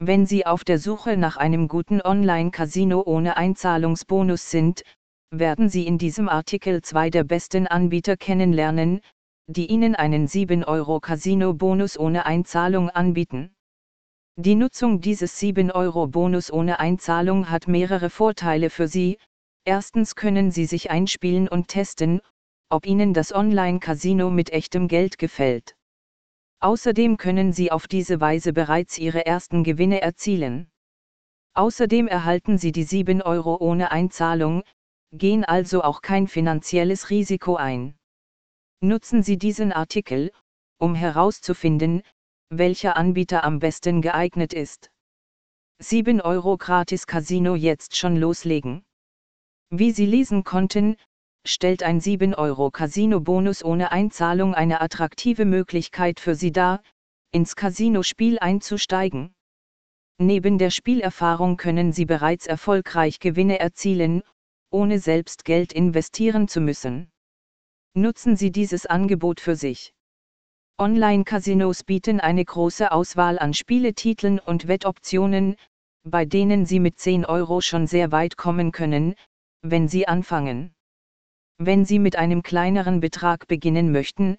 Wenn Sie auf der Suche nach einem guten Online-Casino ohne Einzahlungsbonus sind, werden Sie in diesem Artikel zwei der besten Anbieter kennenlernen, die Ihnen einen 7-Euro-Casino-Bonus ohne Einzahlung anbieten. Die Nutzung dieses 7-Euro-Bonus ohne Einzahlung hat mehrere Vorteile für Sie. Erstens können Sie sich einspielen und testen, ob Ihnen das Online-Casino mit echtem Geld gefällt. Außerdem können Sie auf diese Weise bereits Ihre ersten Gewinne erzielen. Außerdem erhalten Sie die 7 Euro ohne Einzahlung, gehen also auch kein finanzielles Risiko ein. Nutzen Sie diesen Artikel, um herauszufinden, welcher Anbieter am besten geeignet ist. 7 Euro gratis Casino jetzt schon loslegen. Wie Sie lesen konnten, stellt ein 7 Euro Casino-Bonus ohne Einzahlung eine attraktive Möglichkeit für Sie dar, ins Casino-Spiel einzusteigen. Neben der Spielerfahrung können Sie bereits erfolgreich Gewinne erzielen, ohne selbst Geld investieren zu müssen. Nutzen Sie dieses Angebot für sich. Online-Casinos bieten eine große Auswahl an Spieletiteln und Wettoptionen, bei denen Sie mit 10 Euro schon sehr weit kommen können, wenn Sie anfangen. Wenn Sie mit einem kleineren Betrag beginnen möchten,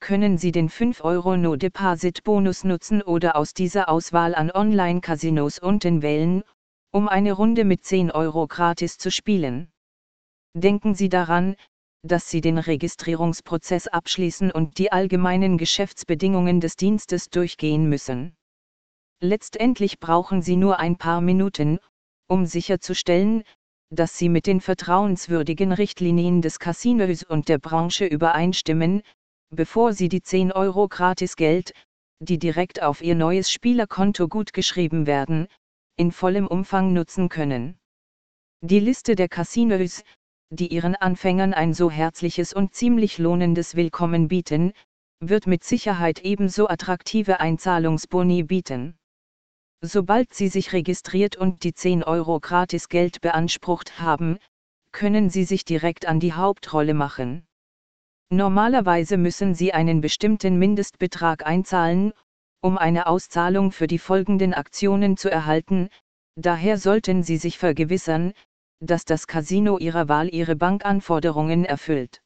können Sie den 5 Euro No Deposit Bonus nutzen oder aus dieser Auswahl an Online-Casinos unten wählen, um eine Runde mit 10 Euro gratis zu spielen. Denken Sie daran, dass Sie den Registrierungsprozess abschließen und die allgemeinen Geschäftsbedingungen des Dienstes durchgehen müssen. Letztendlich brauchen Sie nur ein paar Minuten, um sicherzustellen, dass sie mit den vertrauenswürdigen Richtlinien des Casinos und der Branche übereinstimmen, bevor sie die 10 Euro Gratisgeld, die direkt auf ihr neues Spielerkonto gutgeschrieben werden, in vollem Umfang nutzen können. Die Liste der Casinos, die ihren Anfängern ein so herzliches und ziemlich lohnendes Willkommen bieten, wird mit Sicherheit ebenso attraktive Einzahlungsboni bieten. Sobald Sie sich registriert und die 10 Euro Gratisgeld beansprucht haben, können Sie sich direkt an die Hauptrolle machen. Normalerweise müssen Sie einen bestimmten Mindestbetrag einzahlen, um eine Auszahlung für die folgenden Aktionen zu erhalten, daher sollten Sie sich vergewissern, dass das Casino Ihrer Wahl Ihre Bankanforderungen erfüllt.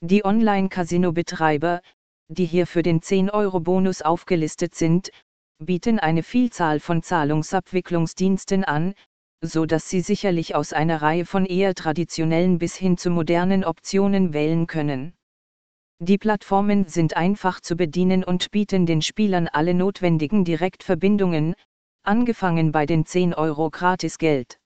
Die Online-Casino-Betreiber, die hier für den 10-Euro-Bonus aufgelistet sind, bieten eine Vielzahl von Zahlungsabwicklungsdiensten an, so dass Sie sicherlich aus einer Reihe von eher traditionellen bis hin zu modernen Optionen wählen können. Die Plattformen sind einfach zu bedienen und bieten den Spielern alle notwendigen Direktverbindungen, angefangen bei den 10 Euro Gratisgeld.